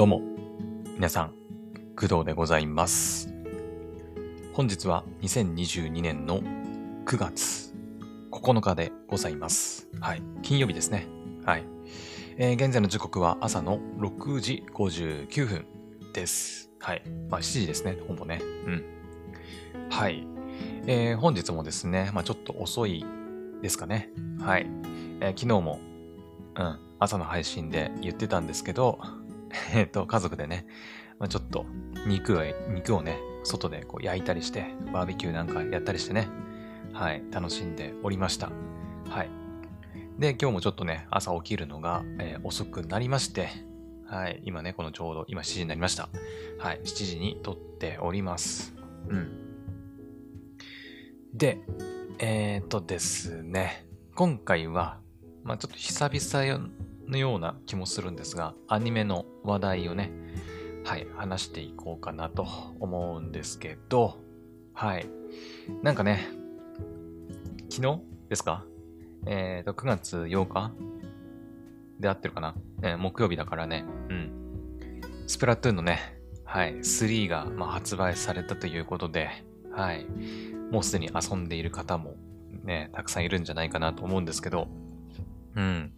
どうも、皆さん、工藤でございます。本日は2022年の9月9日でございます。はい。金曜日ですね。はい。えー現在の時刻は朝の6時59分です。はい。まあ7時ですね、ほぼね。うん。はい。えー本日もですね、まあちょっと遅いですかね。はい。えー昨日も、うん、朝の配信で言ってたんですけど、えっと、家族でね、まあ、ちょっと肉を、肉をね、外でこう焼いたりして、バーベキューなんかやったりしてね、はい、楽しんでおりました。はい。で、今日もちょっとね、朝起きるのが、えー遅くなりまして、はい、今ね、このちょうど、今7時になりました。はい、7時に撮っております。うん。で、えー、っとですね、今回は、まあちょっと久々のような気もするんですが、アニメの話題をね、はい、話していこうかなと思うんですけど、はい。なんかね、昨日ですか？えっ、と、9月8日で合ってるかな、えー木曜日だからね、うん。スプラトゥーンのね、はい、3が、まあ、発売されたということで、はい。もうすでに遊んでいる方もね、たくさんいるんじゃないかなと思うんですけど、うん。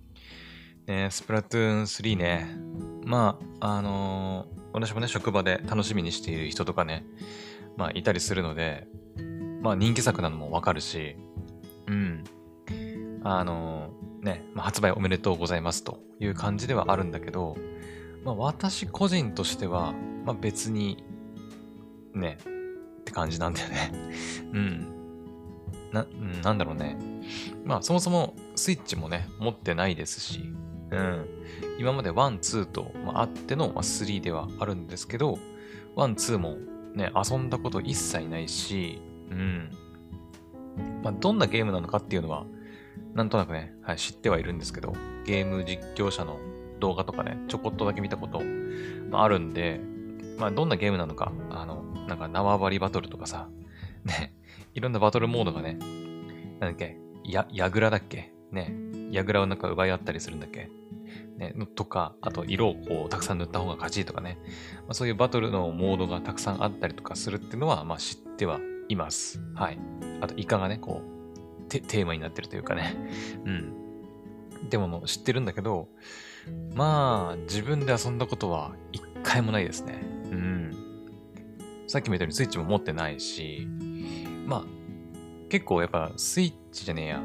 ね、スプラトゥーン3ね、まあ、あのー私もね、職場で楽しみにしている人とかね、まあ、いたりするので、まあ、人気作なのもわかるし、うん。あのーね、まあ、発売おめでとうございますという感じではあるんだけど、まあ、私個人としては、まあ、別に、ね、って感じなんだよね。うん。な、なんだろうね。まあ、そもそもスイッチもね、持ってないですし、うん。今まで1、2と、まあ、あっての、まあ、3ではあるんですけど、1、2もね、遊んだこと一切ないし、うん。まあ、どんなゲームなのかっていうのは、なんとなくね、はい、知ってはいるんですけど、ゲーム実況者の動画とかね、ちょこっとだけ見たこと、まあ、るんで、まあ、どんなゲームなのか、あの、なんか縄張りバトルとかさ、ね、いろんなバトルモードがね、なんだっけ、や、やぐらだっけね、やぐらをなんか奪い合ったりするんだっけ？ね、とか、あと色をこうたくさん塗った方が勝ちとかね、まあ、そういうバトルのモードがたくさんあったりとかするっていうのは、まあ知ってはいます。はい。あと、イカがね、こう、テテーマになってるというかね、うん。っても知ってるんだけど、まあ、自分で遊んだことは一回もないですね。うん。さっきも言ったようにスイッチも持ってないし、まあ、結構やっぱスイッチじゃねえや。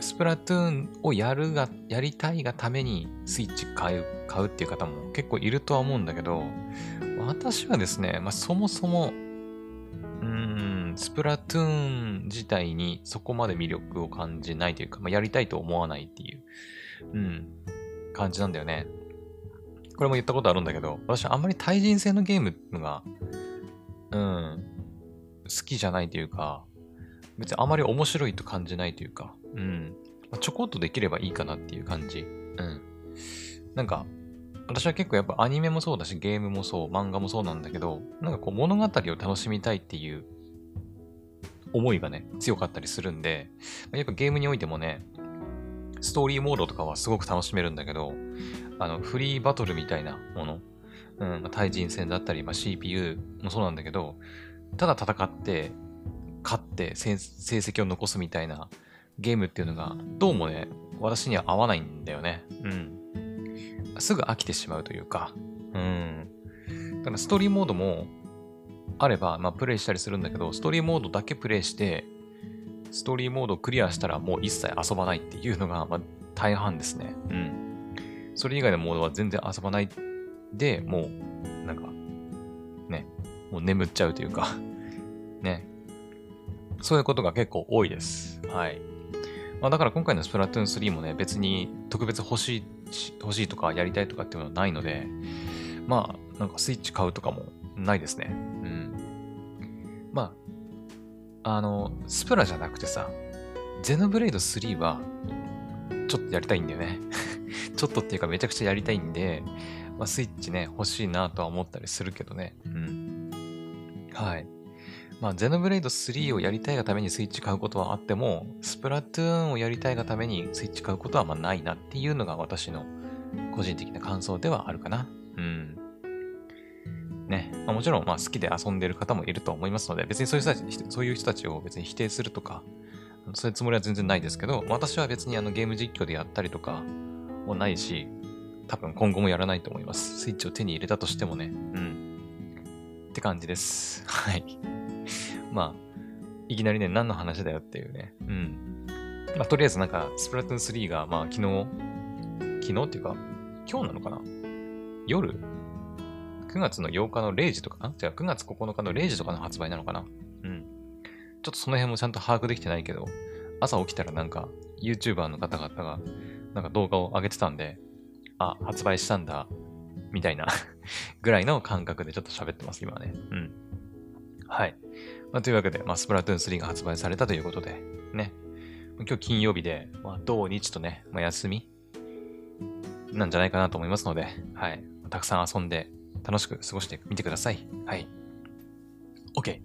スプラトゥーンをやるが、やりたいがためにスイッチ買う、買うっていう方も結構いるとは思うんだけど、私はですね、まあそもそも、うーん、スプラトゥーン自体にそこまで魅力を感じないというか、まあ、やりたいと思わないっていう、うん、感じなんだよね。これも言ったことあるんだけど、私はあんまり対人戦のゲームが、うん、好きじゃないというか、別にあまり面白いと感じないというか、うん。まあちょこっとできればいいかなっていう感じ。うん。なんか、私は結構やっぱアニメもそうだし、ゲームもそう、漫画もそうなんだけど、なんかこう物語を楽しみたいっていう思いがね、強かったりするんで、やっぱゲームにおいてもね、ストーリーモードとかはすごく楽しめるんだけど、あの、フリーバトルみたいなもの、うん、まあ対人戦だったり、まあ、CPU もそうなんだけど、ただ戦って、勝って成績を残すみたいなゲームっていうのが、どうもね、私には合わないんだよね。うん。すぐ飽きてしまうというか、うん。だからストーリーモードもあれば、まあ、プレイしたりするんだけど、ストーリーモードだけプレイして、ストーリーモードをクリアしたらもう一切遊ばないっていうのが、まあ、大半ですね。うん。それ以外のモードは全然遊ばないで、もう、なんか、ね、もう眠っちゃうというか、ね。そういうことが結構多いです。はい。まあ、だから今回のスプラトゥーン3もね、別に特別欲しい、欲しいとかやりたいとかっていうのはないので、まあ、なんかスイッチ買うとかもないですね。うん。まあ、あの、スプラじゃなくてさ、ゼノブレイド3は、ちょっとやりたいんだよね。ちょっとっていうかめちゃくちゃやりたいんで、まあ、スイッチね、欲しいなとは思ったりするけどね。うん。はい。まあ、ゼノブレイド3をやりたいがためにスイッチ買うことはあっても、スプラトゥーンをやりたいがためにスイッチ買うことはまあないなっていうのが私の個人的な感想ではあるかな。うん。ね。まあ、もちろん、まあ好きで遊んでる方もいると思いますので、別にそういう人たち、そういう人たちを別に否定するとか、そういうつもりは全然ないですけど、私は別にあのゲーム実況でやったりとかもないし、多分今後もやらないと思います。スイッチを手に入れたとしてもね。うん。って感じです。はい。まあ、いきなりね、何の話だよっていうね。うん。まあ、とりあえずなんか、スプラトゥーン3が、まあ、昨日、昨日っていうか、今日なのかな？夜 ?9 月の8日の0時とか、あ違う、9月9日の0時とかの発売なのかな？うん。ちょっとその辺もちゃんと把握できてないけど、朝起きたらなんか、YouTuber の方々が、なんか動画を上げてたんで、あ、発売したんだ、みたいなぐらいの感覚でちょっと喋ってます、今はね。うん。はい。まあ、というわけで、まあ、スプラトゥーン3が発売されたということで、ね。今日金曜日で、まあ、土日とね、まあ、休みなんじゃないかなと思いますので、はい。たくさん遊んで楽しく過ごしてみてください。はい。OK。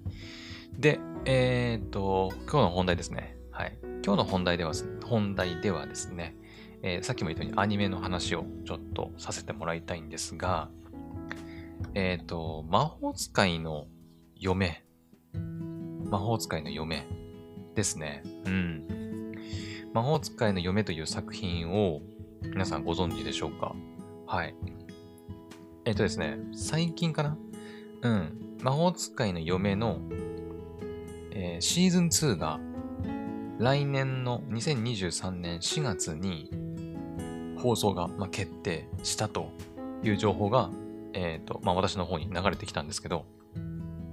で、えー、っと、今日の本題ですね。はい。今日の本題では、本題ではですね、えー、さっきも言ったようにアニメの話をちょっとさせてもらいたいんですが、えっ、ー、と、魔法使いの嫁。魔法使いの嫁ですね。うん。魔法使いの嫁という作品を皆さんご存知でしょうか？はい。えっ、とですね、最近かな？うん。魔法使いの嫁の、えー、シーズン2が来年の2023年4月に放送が、まあ、決定したという情報が、えっ、ー、と、まあ、私の方に流れてきたんですけど、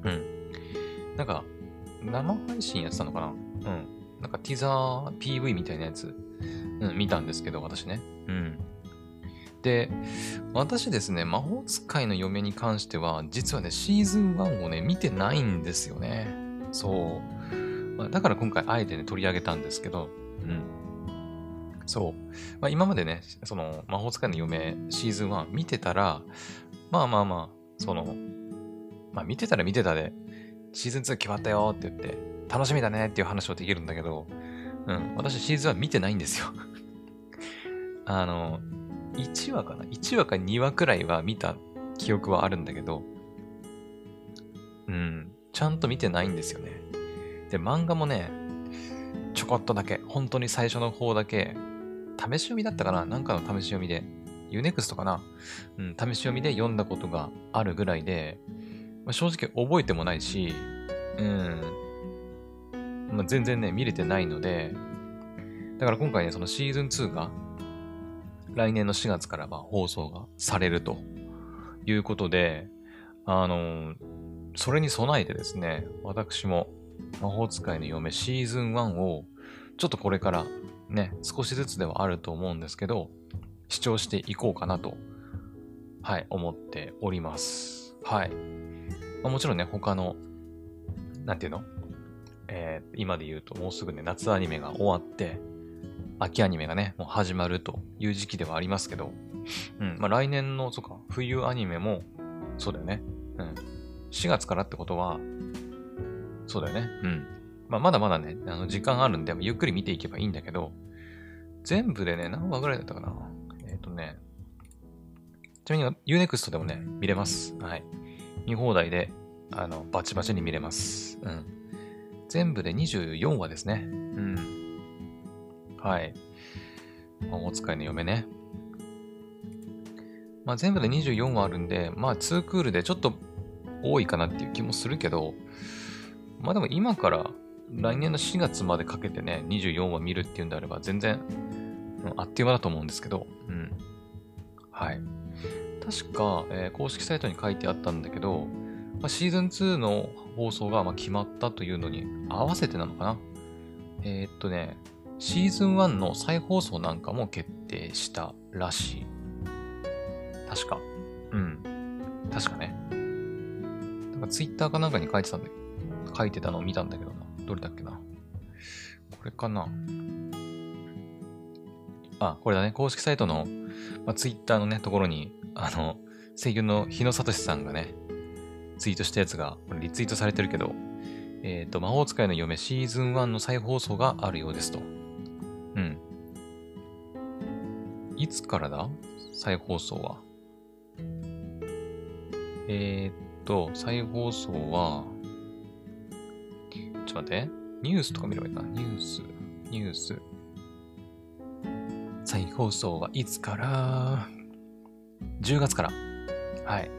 うん。なんか、生配信やってたのかな？うん。なんかティザー PV みたいなやつ、うん、見たんですけど、私ね。うん。で、私ですね、魔法使いの嫁に関しては、実はね、シーズン1をね、見てないんですよね。そう。まあ、だから今回あえてね、取り上げたんですけど、うん。そう。まあ、今までね、その、魔法使いの嫁シーズン1見てたら、まあまあまあ、その、まあ見てたら見てたで、シーズン2決まったよって言って、楽しみだねっていう話をできるんだけど、うん、私シーズン1見てないんですよ あの、1話かな ?1 話か2話くらいは見た記憶はあるんだけど、うん、ちゃんと見てないんですよね。で、漫画もね、ちょこっとだけ、本当に最初の方だけ試し読みだったかな？なんかの試し読みで、Unext かな？うん、試し読みで読んだことがあるぐらいで、まあ、正直覚えてもないし、うん、まあ、全然ね、見れてないので、だから今回ね、そのシーズン2が来年の4月からま放送がされるということで、あの、それに備えてですね、私も魔法使いの嫁シーズン1をちょっとこれからね、少しずつではあると思うんですけど、視聴していこうかなと、はい、思っております。はい。まあ、もちろんね、他の、なんていうの？えー、今で言うともうすぐね、夏アニメが終わって、秋アニメがね、もう始まるという時期ではありますけど、うん、まあ来年の、そっか、冬アニメも、そうだよね。うん。4月からってことは、そうだよね。うん。まあ、まだまだね、あの時間あるんで、ゆっくり見ていけばいいんだけど、全部でね、何話ぐらいだったかな？えっ、ー、とね、ちなみに Unext でもね、見れます。はい。見放題で、あの、バチバチに見れます。うん。全部で24話ですね。うん。はい。魔法使いの嫁ね。まあ、全部で24話あるんで、まあ、2クールでちょっと多いかなっていう気もするけど、まあでも今から来年の4月までかけてね、24話見るっていうんであれば、全然、うん、あっという間だと思うんですけど、うん。はい。確か、えー、公式サイトに書いてあったんだけど、まあ、シーズン2の放送がま決まったというのに合わせてなのかなえー、っとね、シーズン1の再放送なんかも決定したらしい。確か。うん。確かね。なんかツイッターかなんかに書いてたんだ書いてたのを見たんだけどな。どれだっけな。これかな。あ、これだね。公式サイトの、まあ、ツイッターのね、ところに、あの、声優の日野聡さんがね、ツイートしたやつが、これリツイートされてるけど、えっ、ー、と、魔法使いの嫁シーズン1の再放送があるようですと。うん。いつからだ？再放送は。えー、っと、再放送は、ちょっと待って。ニュースとか見ればいいかな？ニュース、ニュース。再放送はいつから？?10 月から。はい。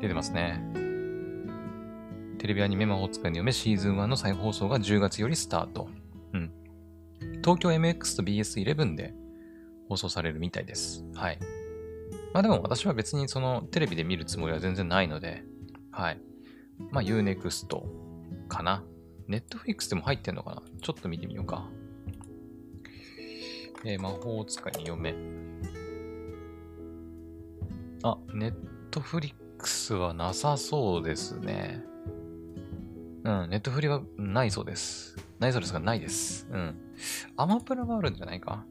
出てますね。テレビアニメ魔法使いの嫁シーズン1の再放送が10月よりスタート。うん。東京 MX と BS11 で放送されるみたいです。はい。まあでも私は別にそのテレビで見るつもりは全然ないので、はい。まあ Unext かな。Netflix でも入ってんのかなちょっと見てみようか。えー、魔法使いの嫁。あ、Netflix はなさそうですね。うん、ネットフリはないそうです。ないそうですが、ないです。うん。アマプラはあるんじゃないか？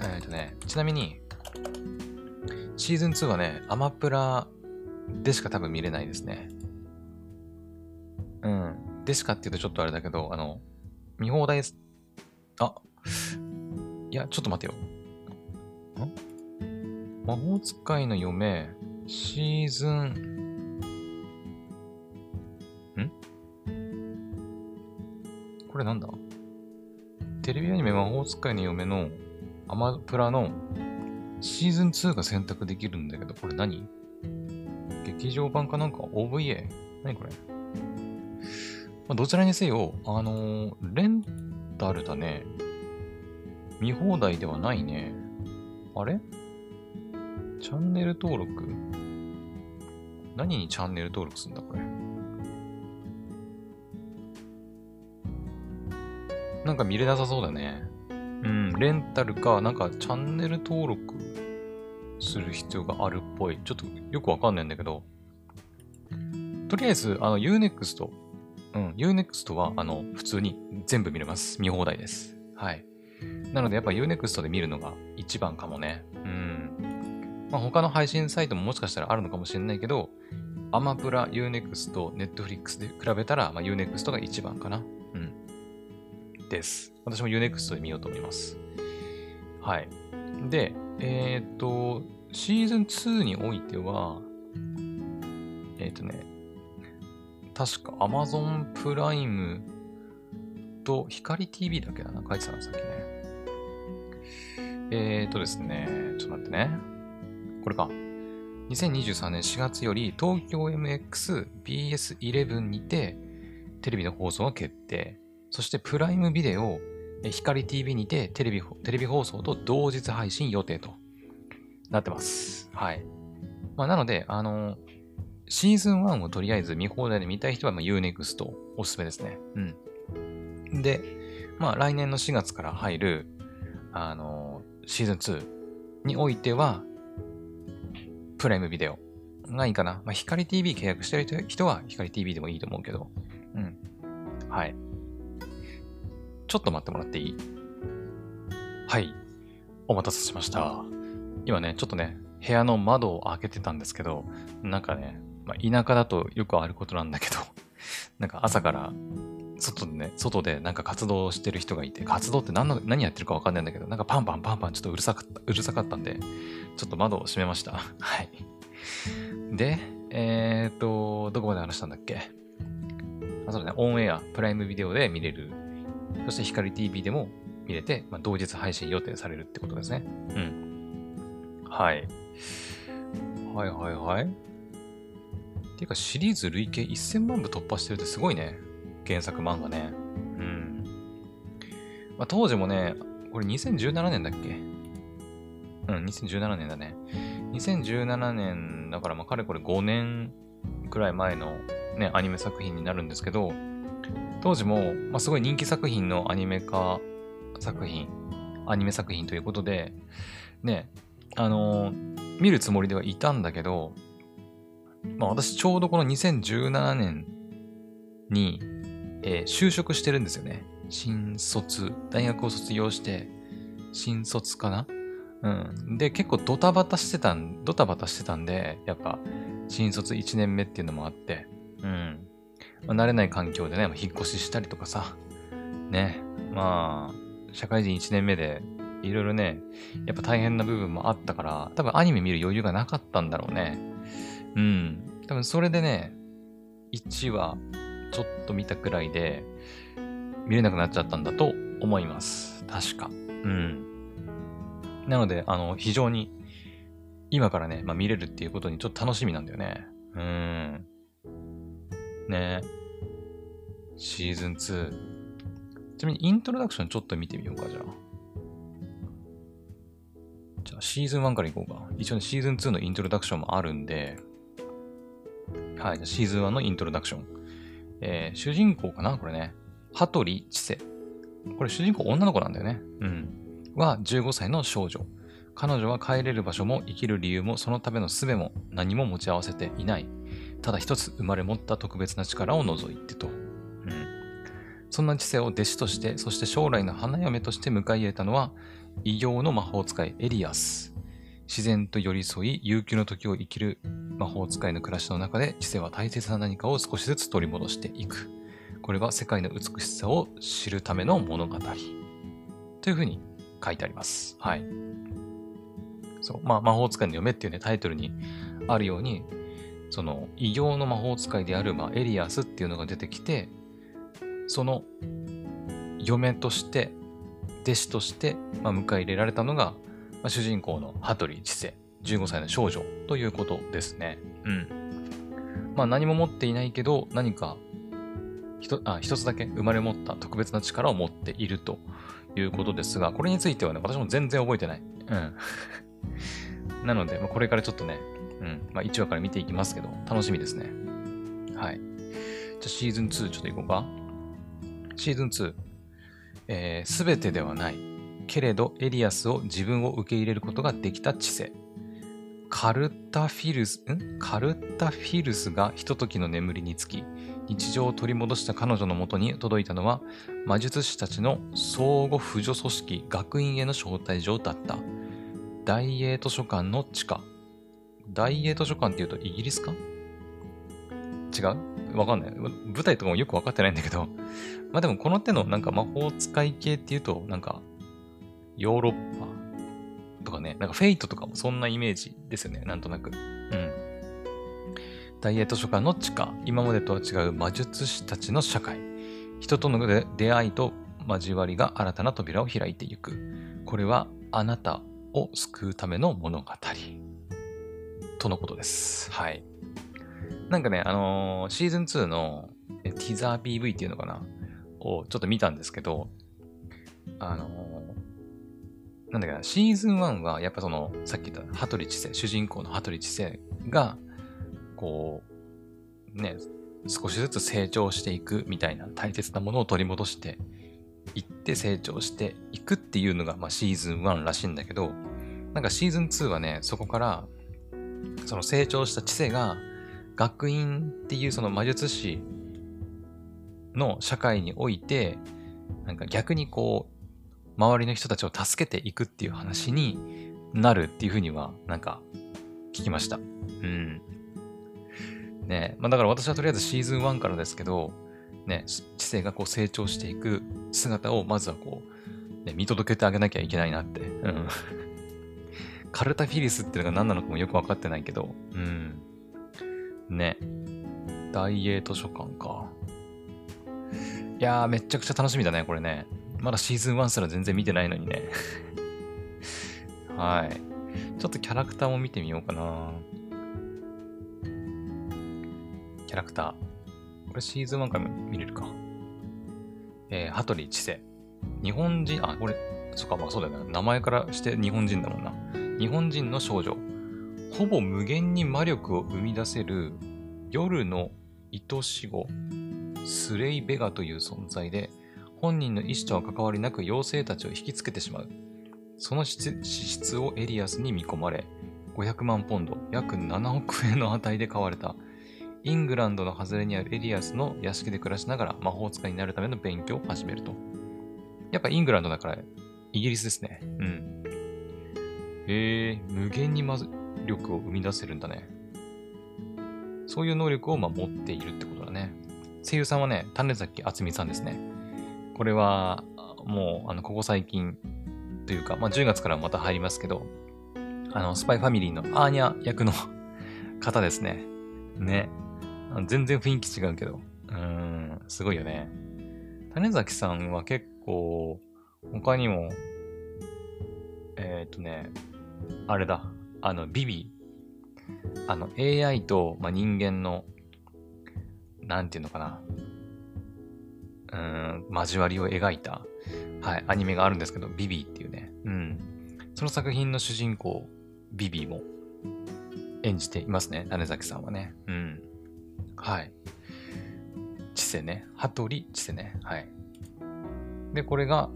えっ、ー、とね、ちなみに、シーズン2はね、アマプラでしか多分見れないですね。うん。でしかって言うとちょっとあれだけど、あの、見放題、あ、いや、ちょっと待てよ。ん魔法使いの嫁、シーズンん？これなんだ？テレビアニメ魔法使いの嫁のアマプラのシーズン2が選択できるんだけど、これ何？劇場版かなんか ?OVA? 何これ、まあ、どちらにせよ、あのー、レンタルだね。見放題ではないね。あれ？ャンネル登録？何にチャンネル登録するんだこれ？なんか見れなさそうだね。うん、レンタルか、なんかチャンネル登録する必要があるっぽい。ちょっとよくわかんないんだけど、とりあえず、あの、Unext、うん、Unext は、あの、普通に全部見れます。見放題です。はい。なので、やっぱ Unext で見るのが一番かもね。うん。まあ、他の配信サイトももしかしたらあるのかもしれないけど、アマプラ、Unext、Netflix で比べたら、まあ、Unext が一番かな。うんです。私も Unext で見ようと思います。はい。で、えっ、と、シーズン2においては、えっ、とね、確か Amazon プライムと光 TV だけだな、書いてたのさっきね。えっ、とですね、ちょっと待ってね。これか。2023年4月より東京 MX BS11 にてテレビの放送が決定。そしてプライムビデオ、光 TV にてテレビテレビ放送と同日配信予定となってます。はい。まあ、なので、あの、シーズン1をとりあえず見放題で見たい人は、Unext おすすめですね。うん。で、まあ、来年の4月から入る、あの、シーズン2においては、プライムビデオがいいかな？まあ、光 TV 契約してる人は光 TV でもいいと思うけど、うん。はい。ちょっと待ってもらっていい？はい。お待たせしました。今ね、ちょっとね、部屋の窓を開けてたんですけど、なんかね、まあ、田舎だとよくあることなんだけど、なんか朝から外でね、外でなんか活動してる人がいて、活動って何の何やってるかわかんないんだけど、なんかパンパンパンパンちょっとうるさかった、うるさかったんで、ちょっと窓を閉めました。はい。で、えー、っと、どこまで話したんだっけ？あ、そうだね、オンエア、プライムビデオで見れるそして光 TV でも見れて、まあ、同日配信予定されるってことですね。うん。はい。はいはいはい。ていうかシリーズ累計1000万部突破してるってすごいね。原作漫画ね。うん。まあ、当時もね、これ2017年だっけ？うん、2017年だね。2017年だからまあかれこれ5年くらい前のね、アニメ作品になるんですけど、当時も、まあ、すごい人気作品のアニメ化作品、アニメ作品ということで、ね、あのー、見るつもりではいたんだけど、まあ私ちょうどこの2017年に、えー、就職してるんですよね。新卒、大学を卒業して、新卒かな？うん。で、結構ドタバタしてたん、ドタバタしてたんで、やっぱ、新卒1年目っていうのもあって、うん。まあ、慣れない環境でね、引っ越ししたりとかさ、ね、まあ、社会人1年目で、いろいろね、やっぱ大変な部分もあったから、多分アニメ見る余裕がなかったんだろうね。うん。多分それでね、1話ちょっと見たくらいで見れなくなっちゃったんだと思います。確か。うん。なので、あの、非常に今からね、まあ、見れるっていうことにちょっと楽しみなんだよね。うん。ねシーズン2。ちなみにイントロダクションちょっと見てみようか、じゃあ。じゃあシーズン1からいこうか。一応ね、シーズン2のイントロダクションもあるんで、はい、じゃあシーズン1のイントロダクション。えー、主人公かなこれね。羽鳥千世。これ主人公女の子なんだよね。うん。は15歳の少女。彼女は帰れる場所も生きる理由もそのための術も何も持ち合わせていない。ただ一つ生まれ持った特別な力を除いてと。うん。そんな知性を弟子として、そして将来の花嫁として迎え入れたのは、異形の魔法使いエリアス。自然と寄り添い、悠久の時を生きる魔法使いの暮らしの中で、知性は大切な何かを少しずつ取り戻していく。これは世界の美しさを知るための物語。というふうに書いてあります。はい。そう。まあ、魔法使いの嫁っていうね、タイトルにあるように、その、異形の魔法使いである、まあ、エリアスっていうのが出てきて、その、嫁として、弟子として、まあ、迎え入れられたのが、まあ、主人公の羽鳥千世、15歳の少女ということですね。うん。まあ、何も持っていないけど、何か、ひとあ一つだけ生まれ持った特別な力を持っているということですが、これについてはね、私も全然覚えてない。うん。なので、まあ、これからちょっとね、うん、まあ、1話から見ていきますけど、楽しみですね。はい。じゃあ、シーズン2ちょっといこうか。シーズン2。えー、すべてではない。けれど、エリアスを自分を受け入れることができた知性。カルタフィルス、ん？カルタフィルスがひとときの眠りにつき、日常を取り戻した彼女のもとに届いたのは、魔術師たちの相互扶助組織学院への招待状だった。大英図書館の地下。大英図書館っていうとイギリスか？違う？わかんない。舞台とかもよくわかってないんだけど。まあでもこの手のなんか魔法使い系っていうと、なんか、ヨーロッパとかね、なんかフェイトとかもそんなイメージですよね。なんとなく。うん。大英図書館の地下。今までとは違う魔術師たちの社会。人との出会いと交わりが新たな扉を開いていく。これはあなたを救うための物語。とのことです。はい。なんかね、あのーシーズン2のティザー PV っていうのかな？をちょっと見たんですけど、あのーなんだっけな、シーズン1はやっぱその、さっき言った羽鳥知世、主人公の羽鳥知世が、こう、ね、少しずつ成長していくみたいな大切なものを取り戻していって成長していくっていうのが、まあ、シーズン1らしいんだけど、なんかシーズン2はね、そこから、その成長した知性が、学院っていうその魔術師の社会において、なんか逆にこう、周りの人たちを助けていくっていう話になるっていうふうには、なんか、聞きました。うん。ねまあだから私はとりあえずシーズン1からですけど、ね、知性がこう成長していく姿をまずはこう、ね、見届けてあげなきゃいけないなって。うん。カルタフィリスっていうのが何なのかもよくわかってないけど、うん。ね。大英図書館か。いやー、めちゃくちゃ楽しみだね、これね。まだシーズン1すら全然見てないのにね。はい。ちょっとキャラクターも見てみようかな。キャラクター。これシーズン1から見れるか。えー、羽鳥千世。日本人、あ、これ、そっか、まあそうだよな。名前からして日本人だもんな。日本人の少女。ほぼ無限に魔力を生み出せる夜の愛し子、スレイ・ベガという存在で、本人の意思とは関わりなく妖精たちを引きつけてしまう。その資質をエリアスに見込まれ、500万ポンド、約7億円の値で買われた。イングランドの外れにあるエリアスの屋敷で暮らしながら魔法使いになるための勉強を始めると。やっぱイングランドだからイギリスですね。うん。へえ、無限に魔力を生み出せるんだね。そういう能力をま持っているってことだね。声優さんはね、種崎敦美さんですね。これは、もう、あの、ここ最近というか、まあ、10月からまた入りますけど、あの、スパイファミリーのアーニャ役の 方ですね。ね。全然雰囲気違うけど。うん、すごいよね。種崎さんは結構、他にも、えっ、ー、とね、あれだ。あの、ビビ。あの、AI と、まあ、人間の、なんていうのかな。うん、交わりを描いた、はい、アニメがあるんですけど、 Vivy っていうね。うん。その作品の主人公、 Vivy も演じていますね。種崎さんはね。うん。はい。知世ね。羽鳥知世ね。はい。で、これが、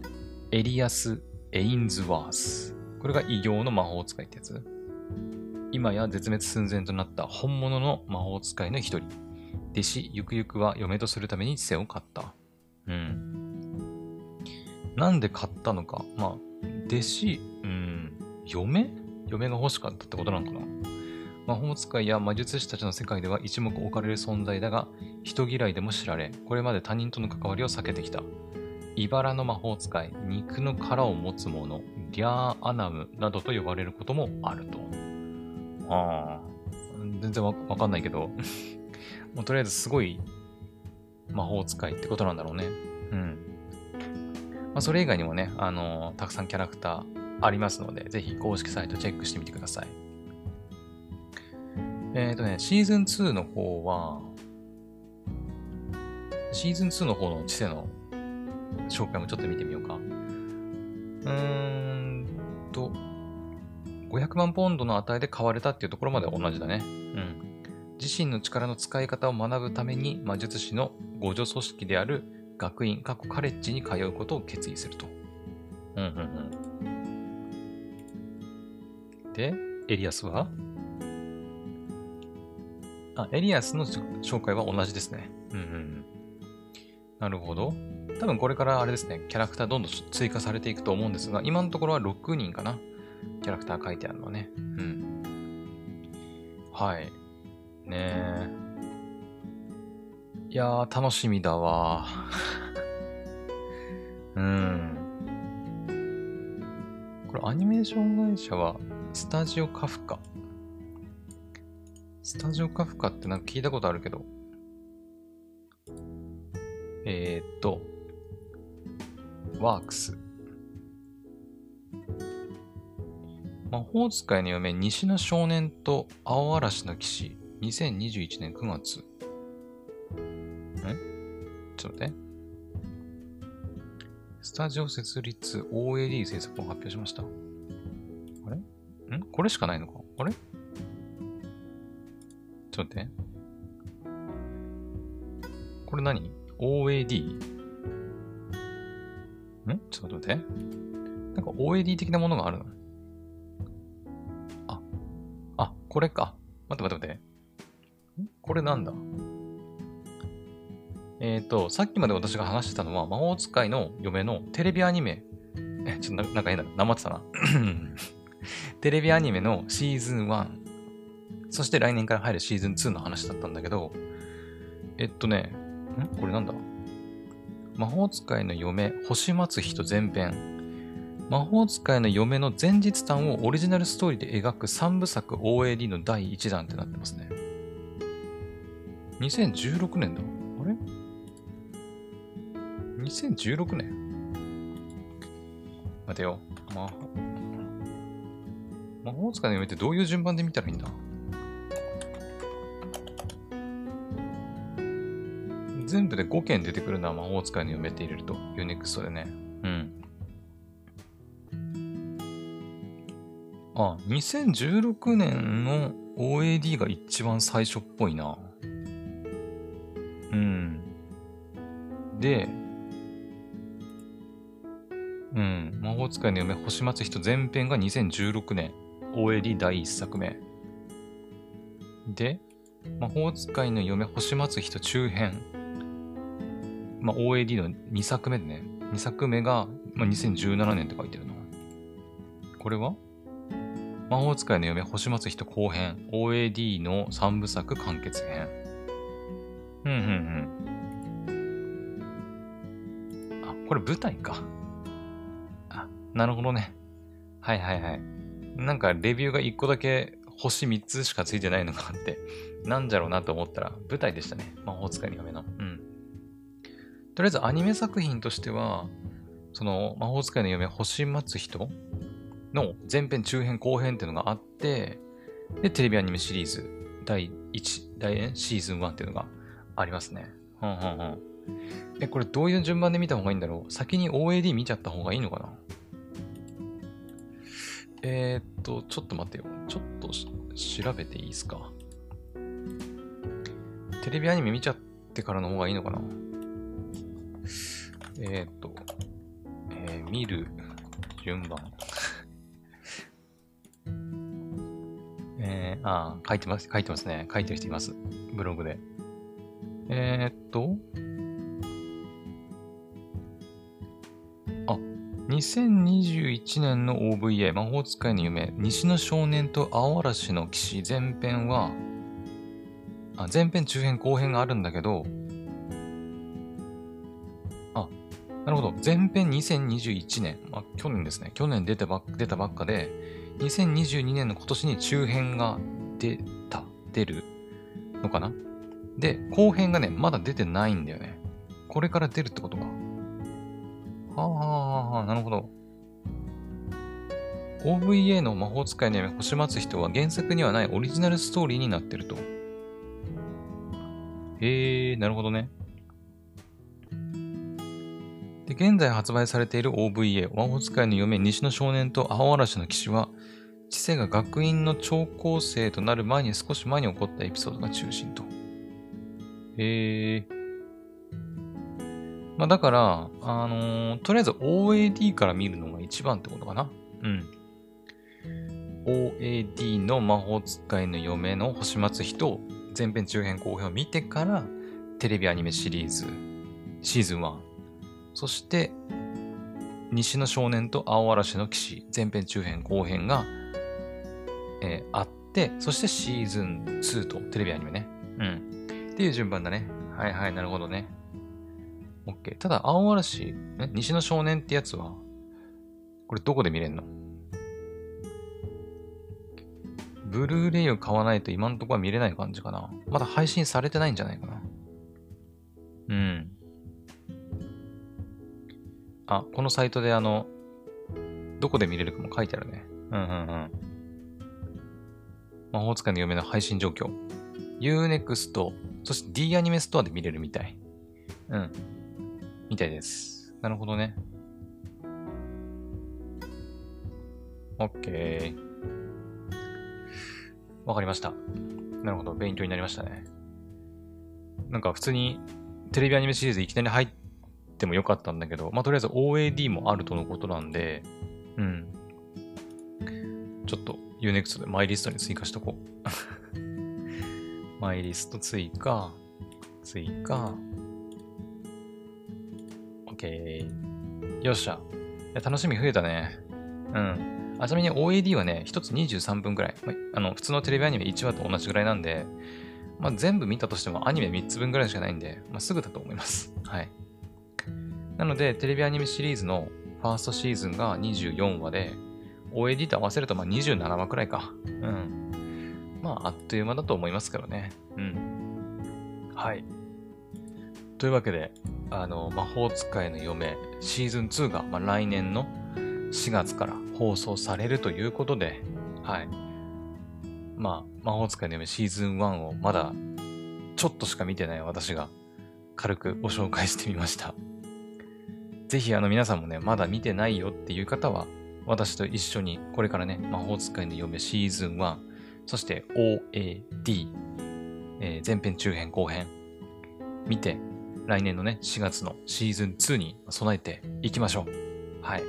エリアス・エインズワース。これが異形の魔法使いってやつ。今や絶滅寸前となった本物の魔法使いの一人。弟子、ゆくゆくは嫁とするために知世を買った。うん。なんで買ったのか。まあ、弟子、うん、嫁？嫁が欲しかったってことなのかな魔法使いや魔術師たちの世界では一目置かれる存在だが、人嫌いでも知られ、これまで他人との関わりを避けてきた。茨の魔法使い、肉の殻を持つ者、リャーアナムなどと呼ばれることもあると。ああ、全然わかんないけど もうとりあえずすごい魔法使いってことなんだろうね。うん。まあ、それ以外にもね、あの、たくさんキャラクターありますので、ぜひ公式サイトチェックしてみてください。えっ、ー、とね、シーズン2の方は、シーズン2の方の知性の紹介もちょっと見てみようか。うーんと、500万ポンドの値で買われたっていうところまで同じだね。うん。自身の力の使い方を学ぶために魔術師の互助組織である学院、過去カレッジに通うことを決意すると。うんうんうん。で、エリアスは？あ、エリアスの紹介は同じですね。うんうん。なるほど。多分これからあれですね、キャラクターどんどん追加されていくと思うんですが、今のところは6人かな。キャラクター書いてあるのね。うん。はい。ねえ。いやー、楽しみだわ。うん。これアニメーション会社は、スタジオカフカ？スタジオカフカってなんか聞いたことあるけど。えー、っと、ワークス。魔法使いの嫁、西の少年と青嵐の騎士。2021年9月。えちょっと待って。スタジオ設立 OAD 制作を発表しました。あれ？ん？これしかないのか？あれ？ちょっと待って。これ何 ?OAD? ん？ちょっと待って。なんか OAD 的なものがあるの？あ、あ、これか。待って待って待って。これなんだ？えっ、ー、と、さっきまで私が話してたのは、魔法使いの嫁のテレビアニメ。え、ちょっとなんか変な、なまってたな。テレビアニメのシーズン1。そして来年から入るシーズン2の話だったんだけど、えっとね、ん？これなんだ？魔法使いの嫁、星松人前編。魔法使いの嫁の前日譚をオリジナルストーリーで描く3部作 OAD の第1弾ってなってますね。2016年だ。?2016 年？待てよ。ま、魔法使いの嫁ってどういう順番で見たらいいんだ？全部で5件出てくるな、魔法使いの嫁って入れると。ユネクストでね。うん。あ、2016年の OAD が一番最初っぽいな。うん。で、うん。魔法使いの嫁、星松人前編が2016年。OAD 第1作目。で、魔法使いの嫁、星松人中編。まあ、OAD の2作目でね。2作目が、まあ、2017年って書いてるな。これは？魔法使いの嫁、星松人後編。OAD の3部作完結編。うんうんうん。あ、これ舞台か。なるほどね。はいはいはい。なんかレビューが一個だけ星3つしかついてないのがあって、なんじゃろうなと思ったら、舞台でしたね。魔法使いの嫁の。うん。とりあえずアニメ作品としては、その魔法使いの嫁星待つ人の前編、中編、後編っていうのがあって、で、テレビアニメシリーズ第1、第シーズン1っていうのがありますね。はんはんはん。え、これどういう順番で見た方がいいんだろう？先に OAD 見ちゃった方がいいのかな？えー、っと、ちょっと待ってよ。ちょっと調べていいですか？テレビアニメ見ちゃってからの方がいいのかな？えー、っと、えー、見る順番。えー、ああ書いてます、書いてますね。書いてる人います。ブログで。えー、っと、2021年の OVA、魔法使いの夢、西の少年と青嵐の騎士前編は、あ、前編、中編、後編があるんだけど、あ、なるほど。前編2021年、まあ、去年ですね。去年出てば出たばっかで、2022年の今年に中編が出た、出るのかな？で、後編がね、まだ出てないんだよね。これから出るってことか。はあはあ、なるほど。OVA の魔法使いの夢星待つ人は原作にはないオリジナルストーリーになってると。へえ、なるほどね。で、現在発売されている OVA、魔法使いの嫁、西の少年と青嵐の騎士は、知性が学院の超高生となる前に少し前に起こったエピソードが中心と。へえ。まあだから、あのー、とりあえず OAD から見るのが一番ってことかな。うん。OAD の魔法使いの嫁の星松人、前編中編後編を見てから、テレビアニメシリーズ、シーズン1。そして、西の少年と青嵐の騎士、前編中編後編が、えー、あって、そしてシーズン2とテレビアニメね。うん。っていう順番だね。はいはい、なるほどね。OK。ただ、青嵐、ね、西の少年ってやつは、これどこで見れんの？ブルーレイを買わないと今んとこは見れない感じかな。まだ配信されてないんじゃないかな。うん。あ、このサイトであの、どこで見れるかも書いてあるね。うんうんうん。魔法使いの嫁の配信状況。Unext、そして D アニメストアで見れるみたい。うん。みたいです。なるほどね。OK。わかりました。なるほど。勉強になりましたね。なんか普通にテレビアニメシリーズいきなり入ってもよかったんだけど、まあとりあえず OAD もあるとのことなんで、うん。ちょっと Unext でマイリストに追加しとこう。マイリスト追加、追加。OK。よっしゃ。楽しみ増えたね。うん。あちなみに OAD はね、1つ23分くらい。まあの、普通のテレビアニメ1話と同じぐらいなんで、まあ、全部見たとしてもアニメ3つ分ぐらいしかないんで、まあ、すぐだと思います。はい。なので、テレビアニメシリーズのファーストシーズンが24話で、OAD と合わせるとまあ27話くらいか。うん。まあ、あっという間だと思いますからね。うん。はい。というわけで、あの、魔法使いの嫁シーズン2が、まあ、来年の4月から放送されるということで、はい。まあ、魔法使いの嫁シーズン1をまだちょっとしか見てない私が軽くご紹介してみました。ぜひあの皆さんもね、まだ見てないよっていう方は、私と一緒にこれからね、魔法使いの嫁シーズン1そして OAD、えー、前編中編後編見て、来年のね、4月のシーズン2に備えていきましょう。はい。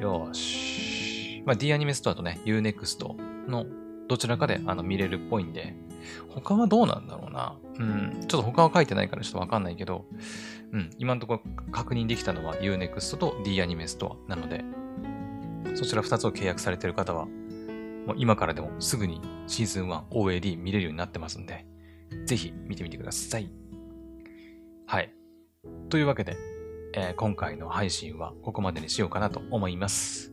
よーし。まあ、D アニメストアとね、Unext のどちらかであの見れるっぽいんで、他はどうなんだろうな。うん、ちょっと他は書いてないからちょっとわかんないけど、うん、今のところ確認できたのは Unext と D アニメストアなので、そちら2つを契約されてる方は、もう今からでもすぐにシーズン 1OAD 見れるようになってますんで、ぜひ見てみてください。はい。というわけで、えー、今回の配信はここまでにしようかなと思います。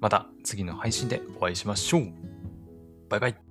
また次の配信でお会いしましょう。バイバイ。